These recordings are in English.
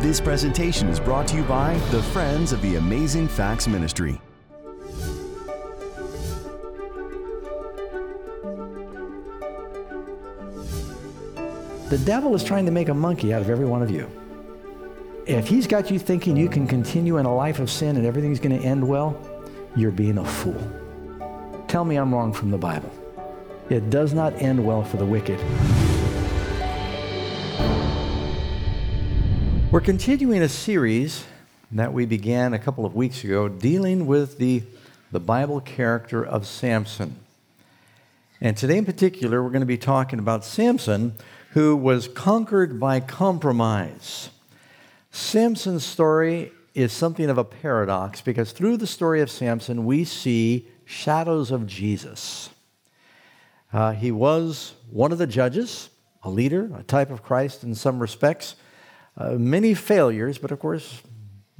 This presentation is brought to you by the Friends of the Amazing Facts Ministry. The devil is trying to make a monkey out of every one of you. If he's got you thinking you can continue in a life of sin and everything's going to end well, you're being a fool. Tell me I'm wrong from the Bible. It does not end well for the wicked. We're continuing a series that we began a couple of weeks ago dealing with the, the Bible character of Samson. And today in particular, we're going to be talking about Samson, who was conquered by compromise. Samson's story is something of a paradox because through the story of Samson, we see shadows of Jesus. Uh, he was one of the judges, a leader, a type of Christ in some respects. Uh, many failures, but of course,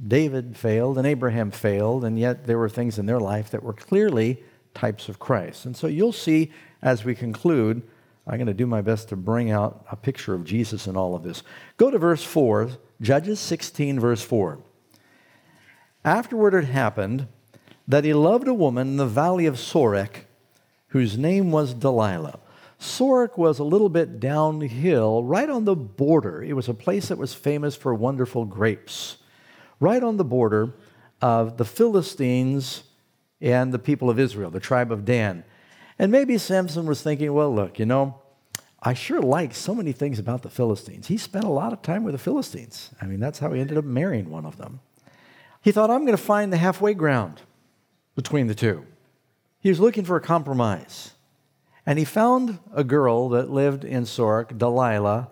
David failed and Abraham failed, and yet there were things in their life that were clearly types of Christ. And so you'll see as we conclude, I'm going to do my best to bring out a picture of Jesus in all of this. Go to verse 4, Judges 16, verse 4. Afterward it happened that he loved a woman in the valley of Sorek, whose name was Delilah. Sorek was a little bit downhill, right on the border. It was a place that was famous for wonderful grapes, right on the border of the Philistines and the people of Israel, the tribe of Dan. And maybe Samson was thinking, well, look, you know, I sure like so many things about the Philistines. He spent a lot of time with the Philistines. I mean, that's how he ended up marrying one of them. He thought, I'm going to find the halfway ground between the two. He was looking for a compromise. And he found a girl that lived in Sorek, Delilah,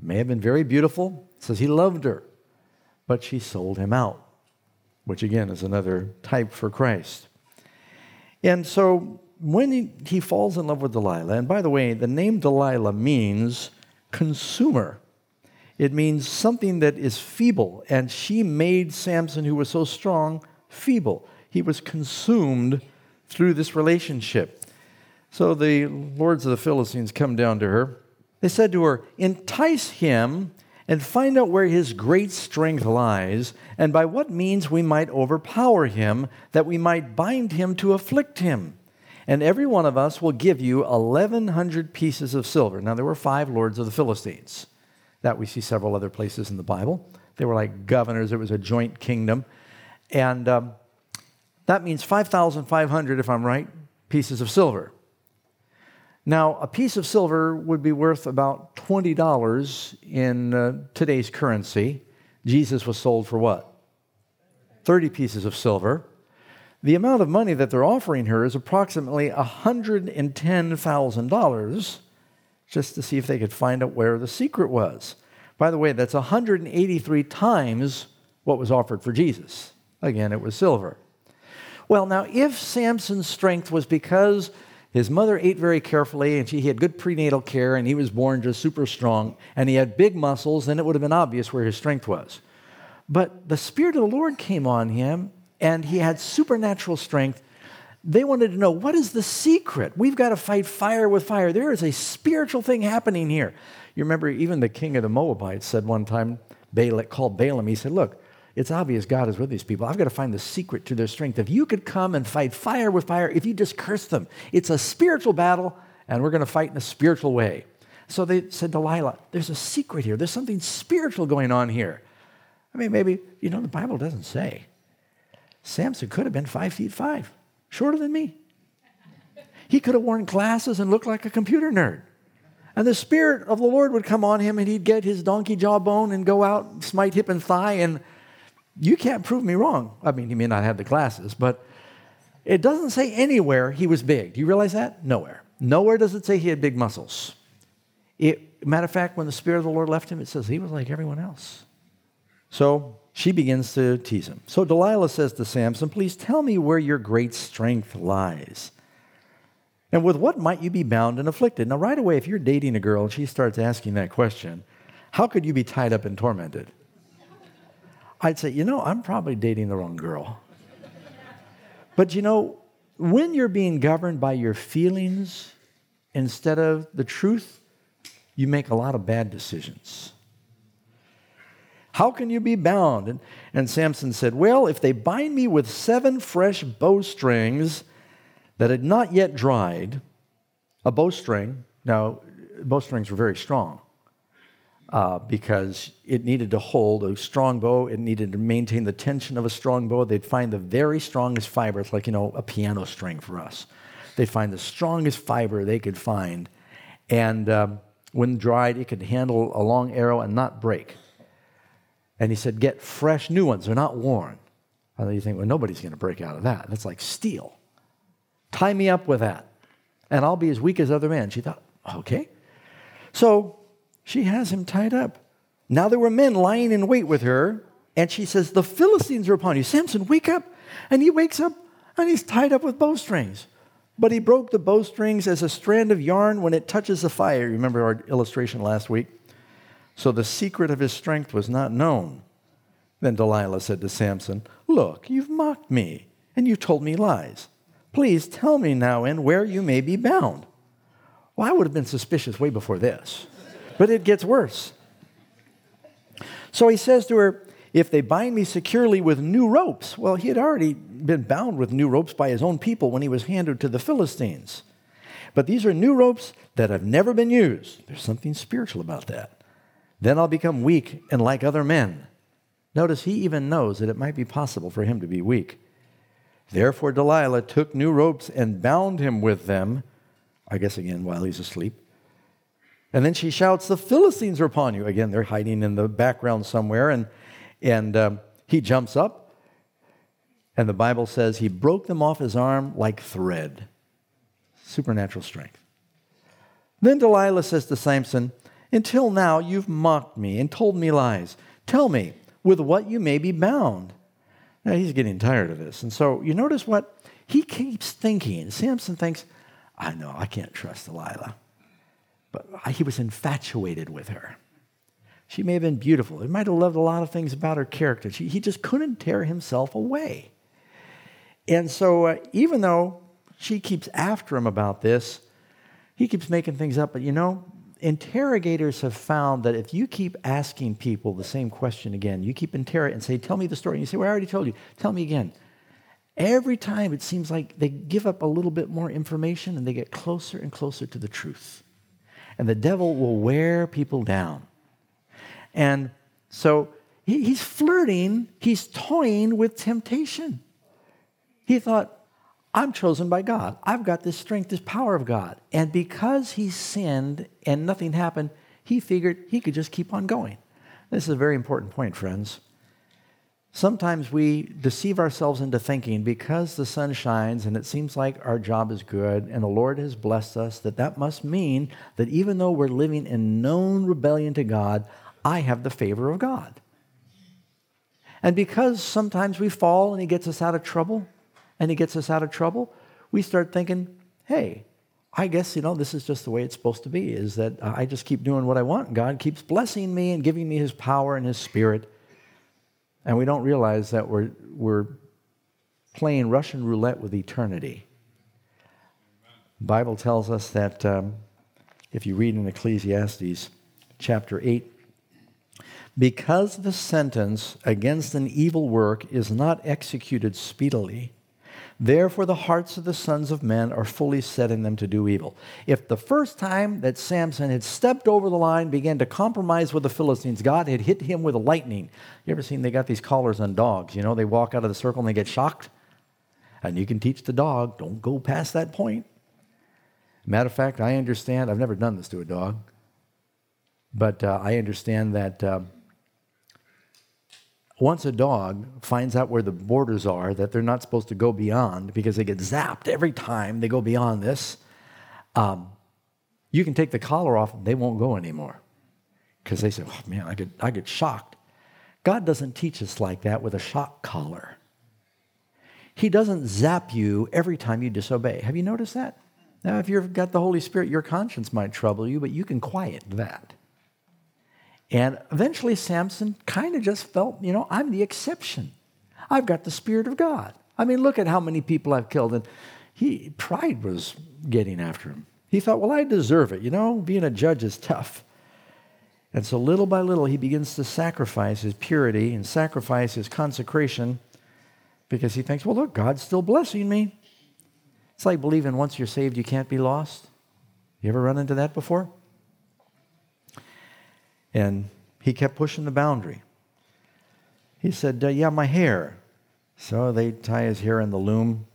may have been very beautiful, says he loved her, but she sold him out, which again is another type for Christ. And so when he, he falls in love with Delilah, and by the way, the name Delilah means consumer. It means something that is feeble, and she made Samson, who was so strong, feeble. He was consumed through this relationship. So the lords of the Philistines come down to her. They said to her, Entice him and find out where his great strength lies, and by what means we might overpower him, that we might bind him to afflict him. And every one of us will give you 1,100 pieces of silver. Now, there were five lords of the Philistines. That we see several other places in the Bible. They were like governors, it was a joint kingdom. And um, that means 5,500, if I'm right, pieces of silver. Now, a piece of silver would be worth about $20 in uh, today's currency. Jesus was sold for what? 30 pieces of silver. The amount of money that they're offering her is approximately $110,000 just to see if they could find out where the secret was. By the way, that's 183 times what was offered for Jesus. Again, it was silver. Well, now, if Samson's strength was because his mother ate very carefully, and she, he had good prenatal care, and he was born just super strong, and he had big muscles, then it would have been obvious where his strength was. But the Spirit of the Lord came on him, and he had supernatural strength. They wanted to know what is the secret? We've got to fight fire with fire. There is a spiritual thing happening here. You remember, even the king of the Moabites said one time, Balak called Balaam, he said, Look, it's obvious God is with these people. I've got to find the secret to their strength. If you could come and fight fire with fire, if you just curse them, it's a spiritual battle, and we're going to fight in a spiritual way. So they said, Delilah, there's a secret here. There's something spiritual going on here. I mean, maybe, you know, the Bible doesn't say. Samson could have been five feet five, shorter than me. He could have worn glasses and looked like a computer nerd. And the Spirit of the Lord would come on him, and he'd get his donkey jawbone and go out, smite hip and thigh, and you can't prove me wrong. I mean, he may not have the glasses, but it doesn't say anywhere he was big. Do you realize that? Nowhere. Nowhere does it say he had big muscles. It, matter of fact, when the Spirit of the Lord left him, it says he was like everyone else. So she begins to tease him. So Delilah says to Samson, Please tell me where your great strength lies. And with what might you be bound and afflicted? Now, right away, if you're dating a girl and she starts asking that question, how could you be tied up and tormented? I'd say, you know, I'm probably dating the wrong girl. but you know, when you're being governed by your feelings instead of the truth, you make a lot of bad decisions. How can you be bound? And, and Samson said, Well, if they bind me with seven fresh bowstrings that had not yet dried, a bowstring, now, bowstrings were very strong uh, because it needed to hold a strong bow. It needed to maintain the tension of a strong bow. They'd find the very strongest fiber. It's like, you know, a piano string for us. They'd find the strongest fiber they could find. And um, when dried, it could handle a long arrow and not break. And he said, get fresh new ones. They're not worn. And you think, well, nobody's going to break out of that. That's like steel. Tie me up with that, and I'll be as weak as other men. She thought, okay. So she has him tied up. Now there were men lying in wait with her, and she says, The Philistines are upon you. Samson, wake up. And he wakes up, and he's tied up with bowstrings. But he broke the bowstrings as a strand of yarn when it touches the fire. Remember our illustration last week? So the secret of his strength was not known. Then Delilah said to Samson, Look, you've mocked me, and you've told me lies. Please tell me now and where you may be bound. Well, I would have been suspicious way before this. But it gets worse. So he says to her, If they bind me securely with new ropes, well, he had already been bound with new ropes by his own people when he was handed to the Philistines. But these are new ropes that have never been used. There's something spiritual about that. Then I'll become weak and like other men. Notice he even knows that it might be possible for him to be weak. Therefore, Delilah took new ropes and bound him with them, I guess again while he's asleep. And then she shouts, The Philistines are upon you. Again, they're hiding in the background somewhere. And, and um, he jumps up, and the Bible says he broke them off his arm like thread. Supernatural strength. Then Delilah says to Samson, Until now you've mocked me and told me lies. Tell me, with what you may be bound. Now he's getting tired of this. And so you notice what he keeps thinking. Samson thinks, I know, I can't trust Delilah. He was infatuated with her. She may have been beautiful. He might have loved a lot of things about her character. She, he just couldn't tear himself away. And so, uh, even though she keeps after him about this, he keeps making things up. But you know, interrogators have found that if you keep asking people the same question again, you keep interrogating and say, Tell me the story. And you say, Well, I already told you. Tell me again. Every time it seems like they give up a little bit more information and they get closer and closer to the truth and the devil will wear people down. And so he, he's flirting, he's toying with temptation. He thought, I'm chosen by God. I've got this strength, this power of God. And because he sinned and nothing happened, he figured he could just keep on going. This is a very important point, friends. Sometimes we deceive ourselves into thinking because the sun shines and it seems like our job is good and the Lord has blessed us, that that must mean that even though we're living in known rebellion to God, I have the favor of God. And because sometimes we fall and He gets us out of trouble, and He gets us out of trouble, we start thinking, hey, I guess, you know, this is just the way it's supposed to be, is that I just keep doing what I want. God keeps blessing me and giving me His power and His Spirit. And we don't realize that we're, we're playing Russian roulette with eternity. The Bible tells us that um, if you read in Ecclesiastes chapter 8, because the sentence against an evil work is not executed speedily, Therefore, the hearts of the sons of men are fully setting them to do evil. If the first time that Samson had stepped over the line, began to compromise with the Philistines, God had hit him with a lightning. You ever seen they got these collars on dogs? You know, they walk out of the circle and they get shocked. And you can teach the dog, don't go past that point. Matter of fact, I understand, I've never done this to a dog, but uh, I understand that. Uh, once a dog finds out where the borders are that they're not supposed to go beyond because they get zapped every time they go beyond this, um, you can take the collar off and they won't go anymore because they say, oh man, I get, I get shocked. God doesn't teach us like that with a shock collar. He doesn't zap you every time you disobey. Have you noticed that? Now, if you've got the Holy Spirit, your conscience might trouble you, but you can quiet that. And eventually, Samson kind of just felt, you know, I'm the exception. I've got the Spirit of God. I mean, look at how many people I've killed. And he, pride was getting after him. He thought, well, I deserve it. You know, being a judge is tough. And so little by little, he begins to sacrifice his purity and sacrifice his consecration because he thinks, well, look, God's still blessing me. It's like believing once you're saved, you can't be lost. You ever run into that before? And he kept pushing the boundary. He said, uh, Yeah, my hair. So they tie his hair in the loom.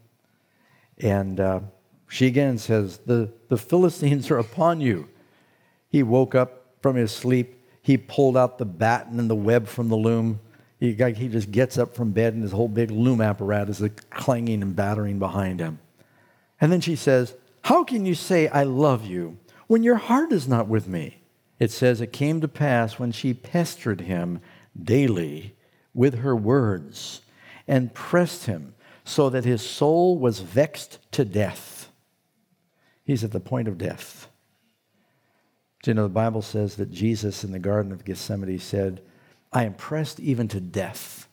And uh, she again says, the, the Philistines are upon you. He woke up from his sleep. He pulled out the batten and the web from the loom. He, he just gets up from bed, and his whole big loom apparatus is clanging and battering behind him. And then she says, How can you say, I love you, when your heart is not with me? It says, It came to pass when she pestered him daily with her words and pressed him so that his soul was vexed to death. He's at the point of death. Do you know the Bible says that Jesus in the Garden of Gethsemane said, I am pressed even to death.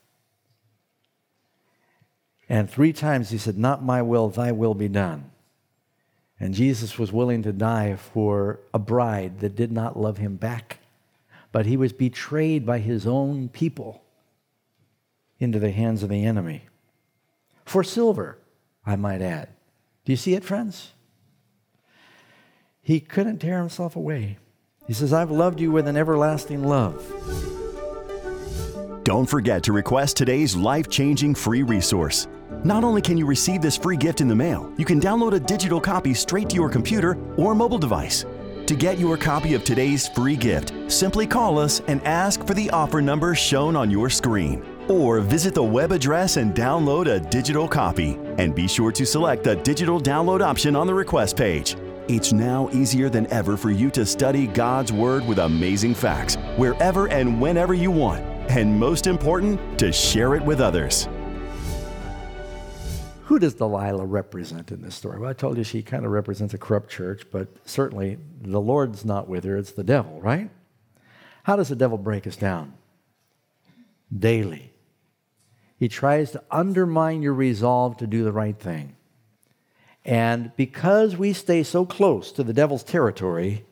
And three times he said, Not my will, thy will be done. And Jesus was willing to die for a bride that did not love him back. But he was betrayed by his own people into the hands of the enemy. For silver, I might add. Do you see it, friends? He couldn't tear himself away. He says, I've loved you with an everlasting love. Don't forget to request today's life changing free resource. Not only can you receive this free gift in the mail, you can download a digital copy straight to your computer or mobile device. To get your copy of today's free gift, simply call us and ask for the offer number shown on your screen. Or visit the web address and download a digital copy. And be sure to select the digital download option on the request page. It's now easier than ever for you to study God's Word with amazing facts wherever and whenever you want. And most important, to share it with others. Who does Delilah represent in this story? Well, I told you she kind of represents a corrupt church, but certainly the Lord's not with her, it's the devil, right? How does the devil break us down? Daily. He tries to undermine your resolve to do the right thing. And because we stay so close to the devil's territory,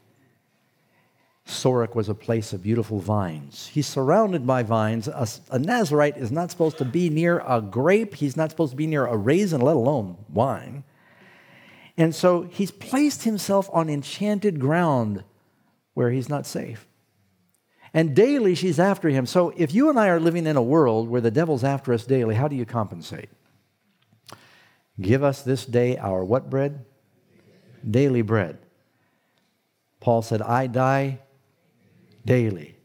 Sorek was a place of beautiful vines. He's surrounded by vines. A, a, Nazarite is not supposed to be near a grape, he's not supposed to be near a raisin, let alone wine. And so he's placed himself on enchanted ground where he's not safe. And daily she's after him. So if you and I are living in a world where the devil's after us daily, how do you compensate? Give us this day our what bread? Daily bread. Paul said, I die daily.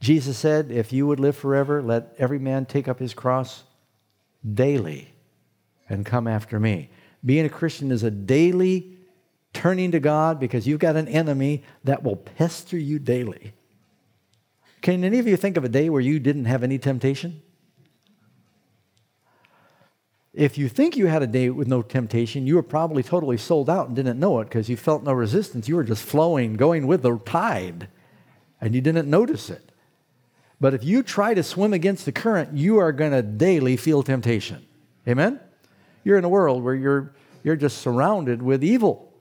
Jesus said, If you would live forever, let every man take up his cross daily and come after me. Being a Christian is a daily turning to God because you've got an enemy that will pester you daily. Can any of you think of a day where you didn't have any temptation? If you think you had a day with no temptation, you were probably totally sold out and didn't know it because you felt no resistance. You were just flowing, going with the tide, and you didn't notice it. But if you try to swim against the current, you are going to daily feel temptation. Amen? You're in a world where you're, you're just surrounded with evil.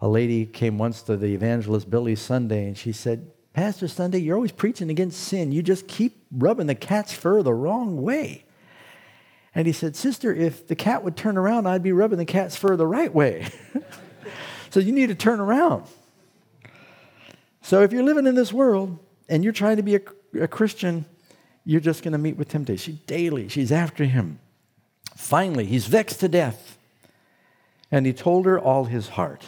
A lady came once to the evangelist Billy Sunday and she said, Pastor Sunday, you're always preaching against sin. You just keep rubbing the cat's fur the wrong way. And he said, Sister, if the cat would turn around, I'd be rubbing the cat's fur the right way. so you need to turn around. So if you're living in this world and you're trying to be a, a Christian, you're just going to meet with temptation daily. She's after him. Finally, he's vexed to death. And he told her all his heart.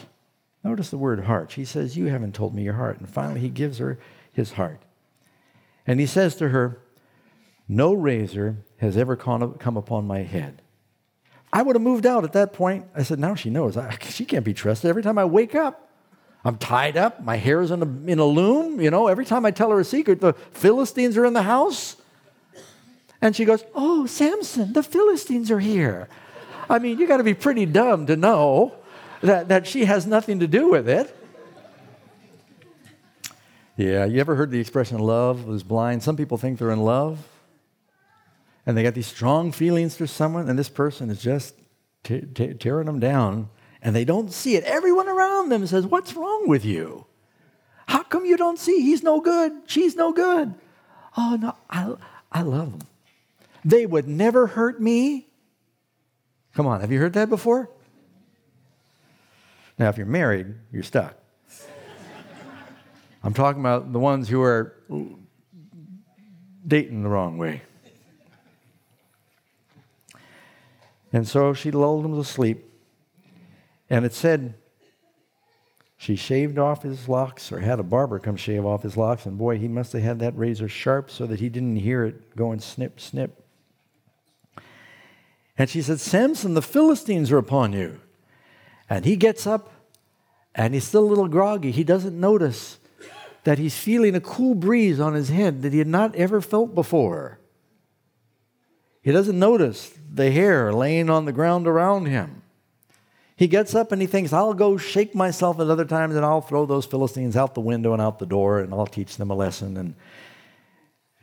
Notice the word heart. He says, You haven't told me your heart. And finally, he gives her his heart. And he says to her, No razor has ever come upon my head. I would have moved out at that point. I said, now she knows. I, she can't be trusted. Every time I wake up, I'm tied up. My hair is in a, in a loom. You know, every time I tell her a secret, the Philistines are in the house. And she goes, Oh, Samson, the Philistines are here. I mean, you got to be pretty dumb to know that, that she has nothing to do with it. Yeah, you ever heard the expression love is blind? Some people think they're in love and they got these strong feelings for someone, and this person is just t- t- tearing them down, and they don't see it. Everyone around them says, What's wrong with you? How come you don't see? He's no good. She's no good. Oh, no, I, I love them. They would never hurt me. Come on, have you heard that before? Now, if you're married, you're stuck. I'm talking about the ones who are dating the wrong way. And so she lulled him to sleep. And it said she shaved off his locks or had a barber come shave off his locks. And boy, he must have had that razor sharp so that he didn't hear it going snip, snip. And she said, Samson, the Philistines are upon you. And he gets up and he's still a little groggy. He doesn't notice that he's feeling a cool breeze on his head that he had not ever felt before. He doesn't notice the hair laying on the ground around him. He gets up and he thinks, I'll go shake myself at other times and I'll throw those Philistines out the window and out the door and I'll teach them a lesson. And,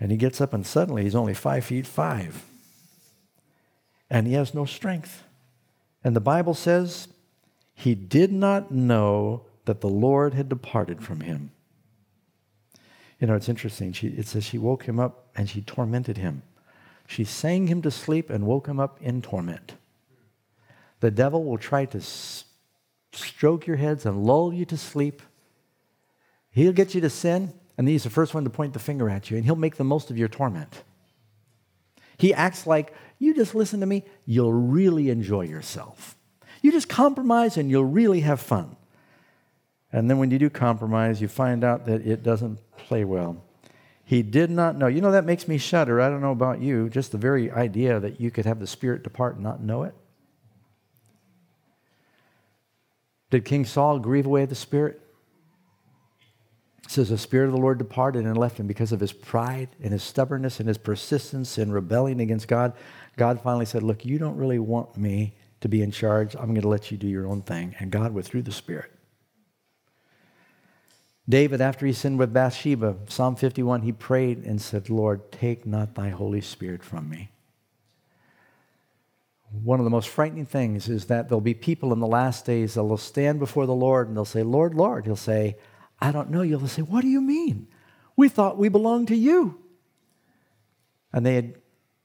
and he gets up and suddenly he's only five feet five. And he has no strength. And the Bible says he did not know that the Lord had departed from him. You know, it's interesting. She, it says she woke him up and she tormented him. She sang him to sleep and woke him up in torment. The devil will try to stroke your heads and lull you to sleep. He'll get you to sin, and he's the first one to point the finger at you, and he'll make the most of your torment. He acts like, you just listen to me, you'll really enjoy yourself. You just compromise and you'll really have fun. And then when you do compromise, you find out that it doesn't play well. He did not know. You know, that makes me shudder. I don't know about you, just the very idea that you could have the Spirit depart and not know it. Did King Saul grieve away the Spirit? It says, The Spirit of the Lord departed and left him because of his pride and his stubbornness and his persistence in rebelling against God. God finally said, Look, you don't really want me to be in charge. I'm going to let you do your own thing. And God withdrew the Spirit. David, after he sinned with Bathsheba, Psalm 51, he prayed and said, Lord, take not thy Holy Spirit from me. One of the most frightening things is that there'll be people in the last days that will stand before the Lord and they'll say, Lord, Lord. He'll say, I don't know you. They'll say, What do you mean? We thought we belonged to you. And they had,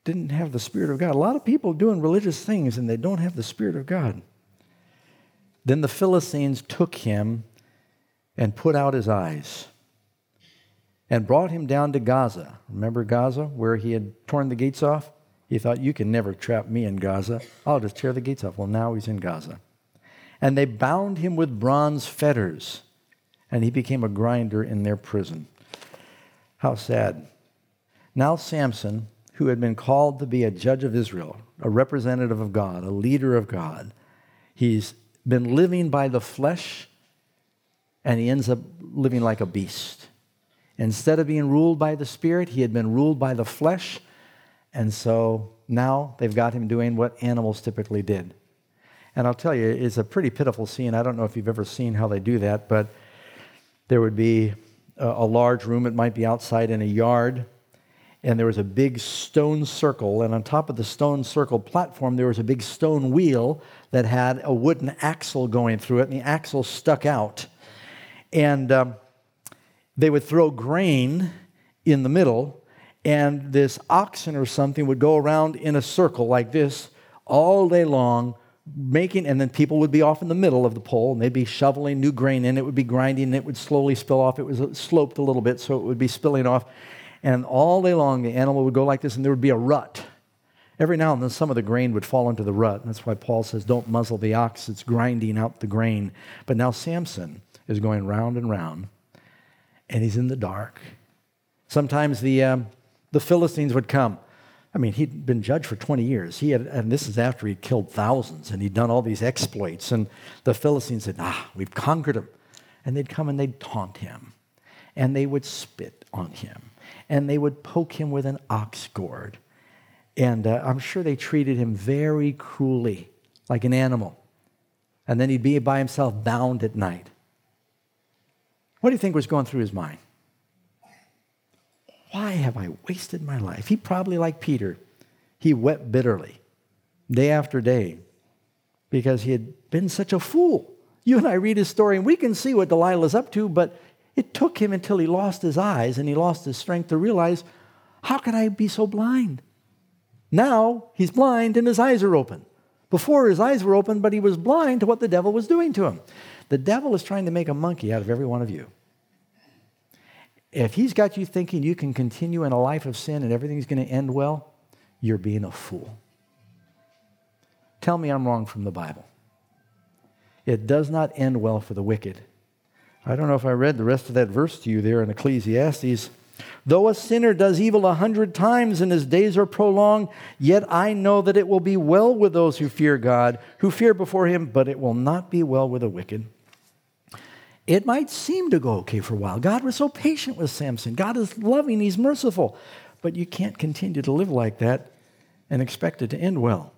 didn't have the Spirit of God. A lot of people doing religious things and they don't have the Spirit of God. Then the Philistines took him and put out his eyes and brought him down to Gaza. Remember Gaza, where he had torn the gates off? He thought, You can never trap me in Gaza. I'll just tear the gates off. Well, now he's in Gaza. And they bound him with bronze fetters, and he became a grinder in their prison. How sad. Now, Samson, who had been called to be a judge of Israel, a representative of God, a leader of God, he's been living by the flesh and he ends up living like a beast. Instead of being ruled by the Spirit, he had been ruled by the flesh, and so now they've got him doing what animals typically did. And I'll tell you, it's a pretty pitiful scene. I don't know if you've ever seen how they do that, but there would be a, large room, it might be outside in a yard, and there was a big stone circle, and on top of the stone circle platform, there was a big stone wheel that had a wooden axle going through it, and the axle stuck out. And um, they would throw grain in the middle, and this oxen or something would go around in a circle like this all day long, making, and then people would be off in the middle of the pole, and they'd be shoveling new grain in. It would be grinding, and it would slowly spill off. It was sloped a little bit, so it would be spilling off. And all day long, the animal would go like this, and there would be a rut. Every now and then, some of the grain would fall into the rut. That's why Paul says, Don't muzzle the ox, it's grinding out the grain. But now, Samson is going round and round, and he's in the dark. Sometimes the, um, the Philistines would come. I mean, he'd been judged for 20 years. He had, and this is after he'd killed thousands and he'd done all these exploits. And the Philistines said, Ah, we've conquered him. And they'd come and they'd taunt him. And they would spit on him. And they would poke him with an ox gourd. And uh, I'm sure they treated him very cruelly, like an animal. And then he'd be by himself, bound at night. What do you think was going through his mind? Why have I wasted my life? He probably, like Peter, he wept bitterly day after day because he had been such a fool. You and I read his story and we can see what Delilah's up to, but It took him until he lost his eyes and he lost his strength to realize, how can I be so blind? Now he's blind and his eyes are open. Before his eyes were open, but he was blind to what the devil was doing to him. The devil is trying to make a monkey out of every one of you. If he's got you thinking you can continue in a life of sin and everything's going to end well, you're being a fool. Tell me I'm wrong from the Bible. It does not end well for the wicked. I don't know if I read the rest of that verse to you there in Ecclesiastes. Though a sinner does evil a hundred times and his days are prolonged, yet I know that it will be well with those who fear God, who fear before him, but it will not be well with the wicked. It might seem to go okay for a while. God was so patient with Samson. God is loving, he's merciful. But you can't continue to live like that and expect it to end well.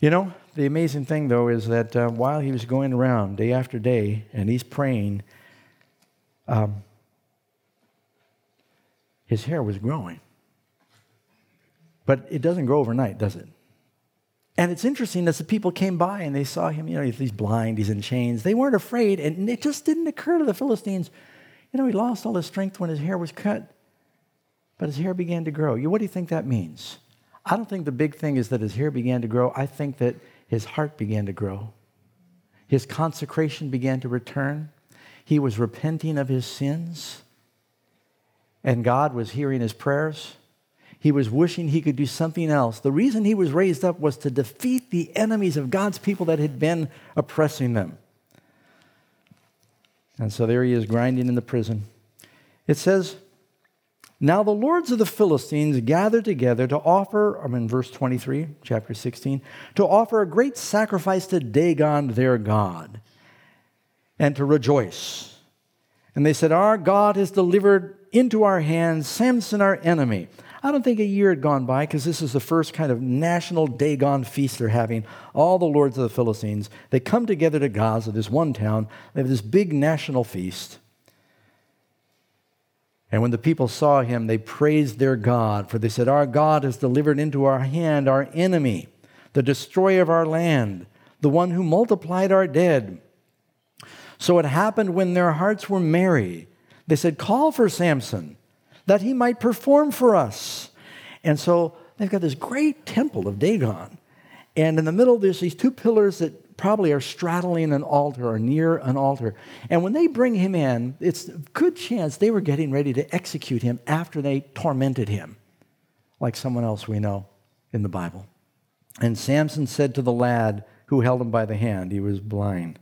You know, the amazing thing, though, is that uh, while he was going around day after day and he's praying, um, his hair was growing. But it doesn't grow overnight, does it? And it's interesting as the people came by and they saw him, you know, he's blind, he's in chains. They weren't afraid, and it just didn't occur to the Philistines, you know, he lost all his strength when his hair was cut, but his hair began to grow. What do you think that means? I don't think the big thing is that his hair began to grow. I think that his heart began to grow. His consecration began to return. He was repenting of his sins. And God was hearing his prayers. He was wishing he could do something else. The reason he was raised up was to defeat the enemies of God's people that had been oppressing them. And so there he is grinding in the prison. It says, now the lords of the Philistines gathered together to offer, I'm in verse 23, chapter 16, to offer a great sacrifice to Dagon, their God, and to rejoice. And they said, Our God has delivered into our hands Samson, our enemy. I don't think a year had gone by because this is the first kind of national Dagon feast they're having. All the lords of the Philistines, they come together to Gaza, this one town. They have this big national feast. And when the people saw him, they praised their God, for they said, Our God has delivered into our hand our enemy, the destroyer of our land, the one who multiplied our dead. So it happened when their hearts were merry, they said, Call for Samson, that he might perform for us. And so they've got this great temple of Dagon. And in the middle, there's these two pillars that probably are straddling an altar or near an altar. And when they bring him in, it's a good chance they were getting ready to execute him after they tormented him, like someone else we know in the Bible. And Samson said to the lad who held him by the hand, he was blind,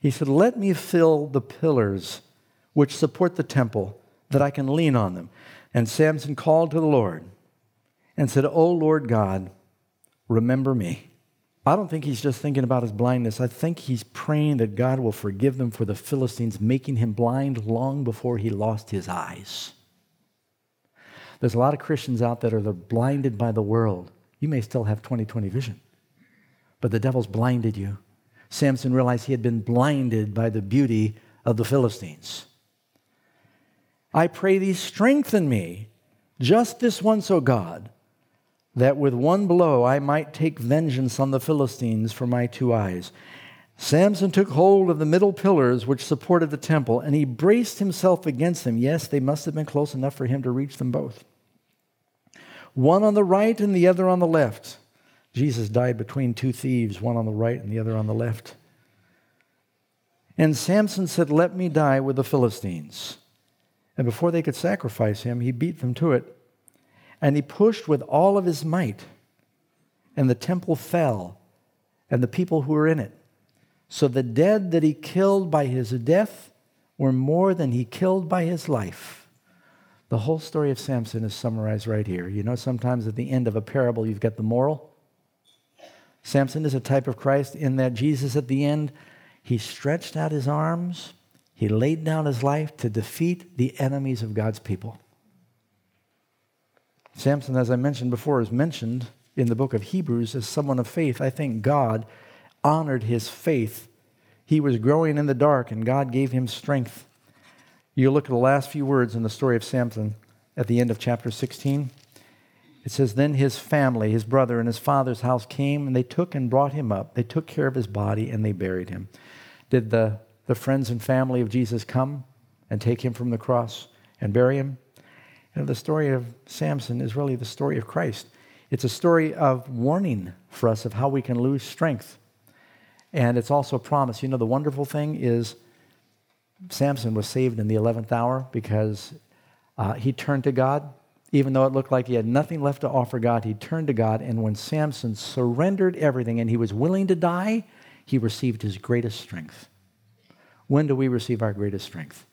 he said, Let me fill the pillars which support the temple, that I can lean on them. And Samson called to the Lord and said, O Lord God, remember me I don't think he's just thinking about his blindness. I think he's praying that God will forgive them for the Philistines making him blind long before he lost his eyes. There's a lot of Christians out there that are blinded by the world. You may still have 20/20 vision, but the devil's blinded you. Samson realized he had been blinded by the beauty of the Philistines. I pray thee, strengthen me, just this once, O God, that with one blow I might take vengeance on the Philistines for my two eyes. Samson took hold of the middle pillars which supported the temple, and he braced himself against them. Yes, they must have been close enough for him to reach them both. One on the right and the other on the left. Jesus died between two thieves, one on the right and the other on the left. And Samson said, Let me die with the Philistines. And before they could sacrifice him, he beat them to it. And he pushed with all of his might, and the temple fell, and the people who were in it. So the dead that he killed by his death were more than he killed by his life. The whole story of Samson is summarized right here. You know, sometimes at the end of a parable, you've got the moral. Samson is a type of Christ in that Jesus, at the end, he stretched out his arms, he laid down his life to defeat the enemies of God's people. Samson, as I mentioned before, is mentioned in the book of Hebrews as someone of faith. I think God honored his faith. He was growing in the dark, and God gave him strength. You look at the last few words in the story of Samson at the end of chapter 16. It says, Then his family, his brother, and his father's house came, and they took and brought him up. They took care of his body, and they buried him. Did the the friends and family of Jesus come and take him from the cross and bury him. You know, the story of Samson is really the story of Christ. It's a story of warning for us of how we can lose strength. And it's also a promise. You know, the wonderful thing is Samson was saved in the 11th hour because uh, he turned to God. Even though it looked like he had nothing left to offer God, he turned to God. And when Samson surrendered everything and he was willing to die, he received his greatest strength. When do we receive our greatest strength?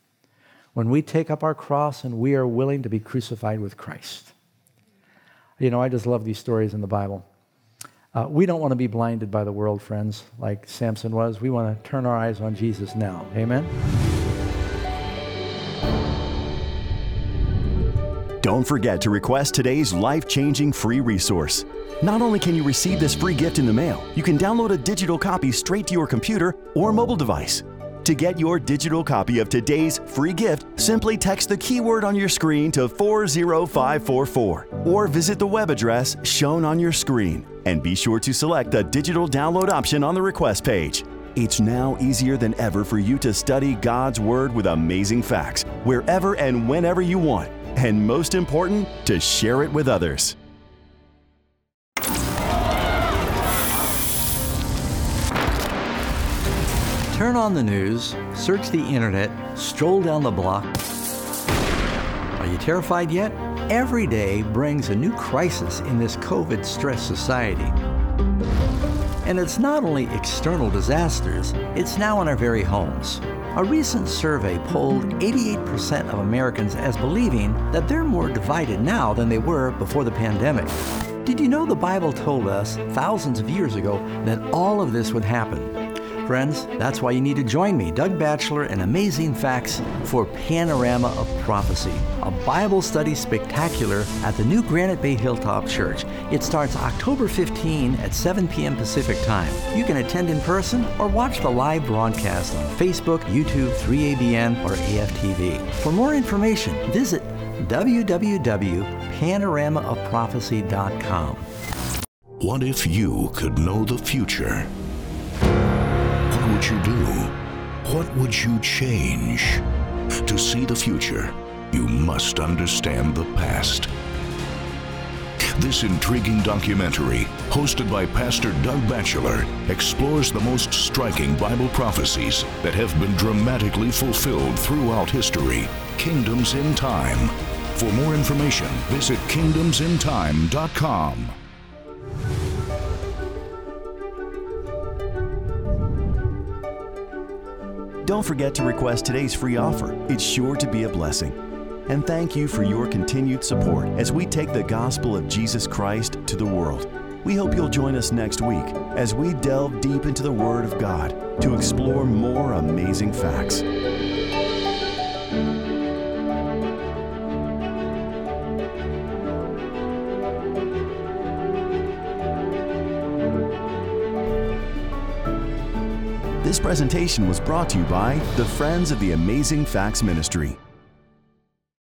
When we take up our cross and we are willing to be crucified with Christ. You know, I just love these stories in the Bible. Uh, we don't want to be blinded by the world, friends, like Samson was. We want to turn our eyes on Jesus now. Amen? Don't forget to request today's life changing free resource. Not only can you receive this free gift in the mail, you can download a digital copy straight to your computer or mobile device. To get your digital copy of today's free gift, simply text the keyword on your screen to 40544 or visit the web address shown on your screen. And be sure to select the digital download option on the request page. It's now easier than ever for you to study God's Word with amazing facts wherever and whenever you want. And most important, to share it with others. Turn on the news, search the internet, stroll down the block. Are you terrified yet? Every day brings a new crisis in this COVID stressed society. And it's not only external disasters, it's now in our very homes. A recent survey polled 88% of Americans as believing that they're more divided now than they were before the pandemic. Did you know the Bible told us thousands of years ago that all of this would happen? Friends, that's why you need to join me, Doug Batchelor, and Amazing Facts for Panorama of Prophecy, a Bible study spectacular at the new Granite Bay Hilltop Church. It starts October 15 at 7 p.m. Pacific Time. You can attend in person or watch the live broadcast on Facebook, YouTube, 3ABN, or AFTV. For more information, visit www.panoramaofprophecy.com. What if you could know the future? Would you do? What would you change? To see the future, you must understand the past. This intriguing documentary, hosted by Pastor Doug Batchelor, explores the most striking Bible prophecies that have been dramatically fulfilled throughout history. Kingdoms in Time. For more information, visit kingdomsintime.com. Don't forget to request today's free offer. It's sure to be a blessing. And thank you for your continued support as we take the gospel of Jesus Christ to the world. We hope you'll join us next week as we delve deep into the Word of God to explore more amazing facts. This presentation was brought to you by the Friends of the Amazing Facts Ministry.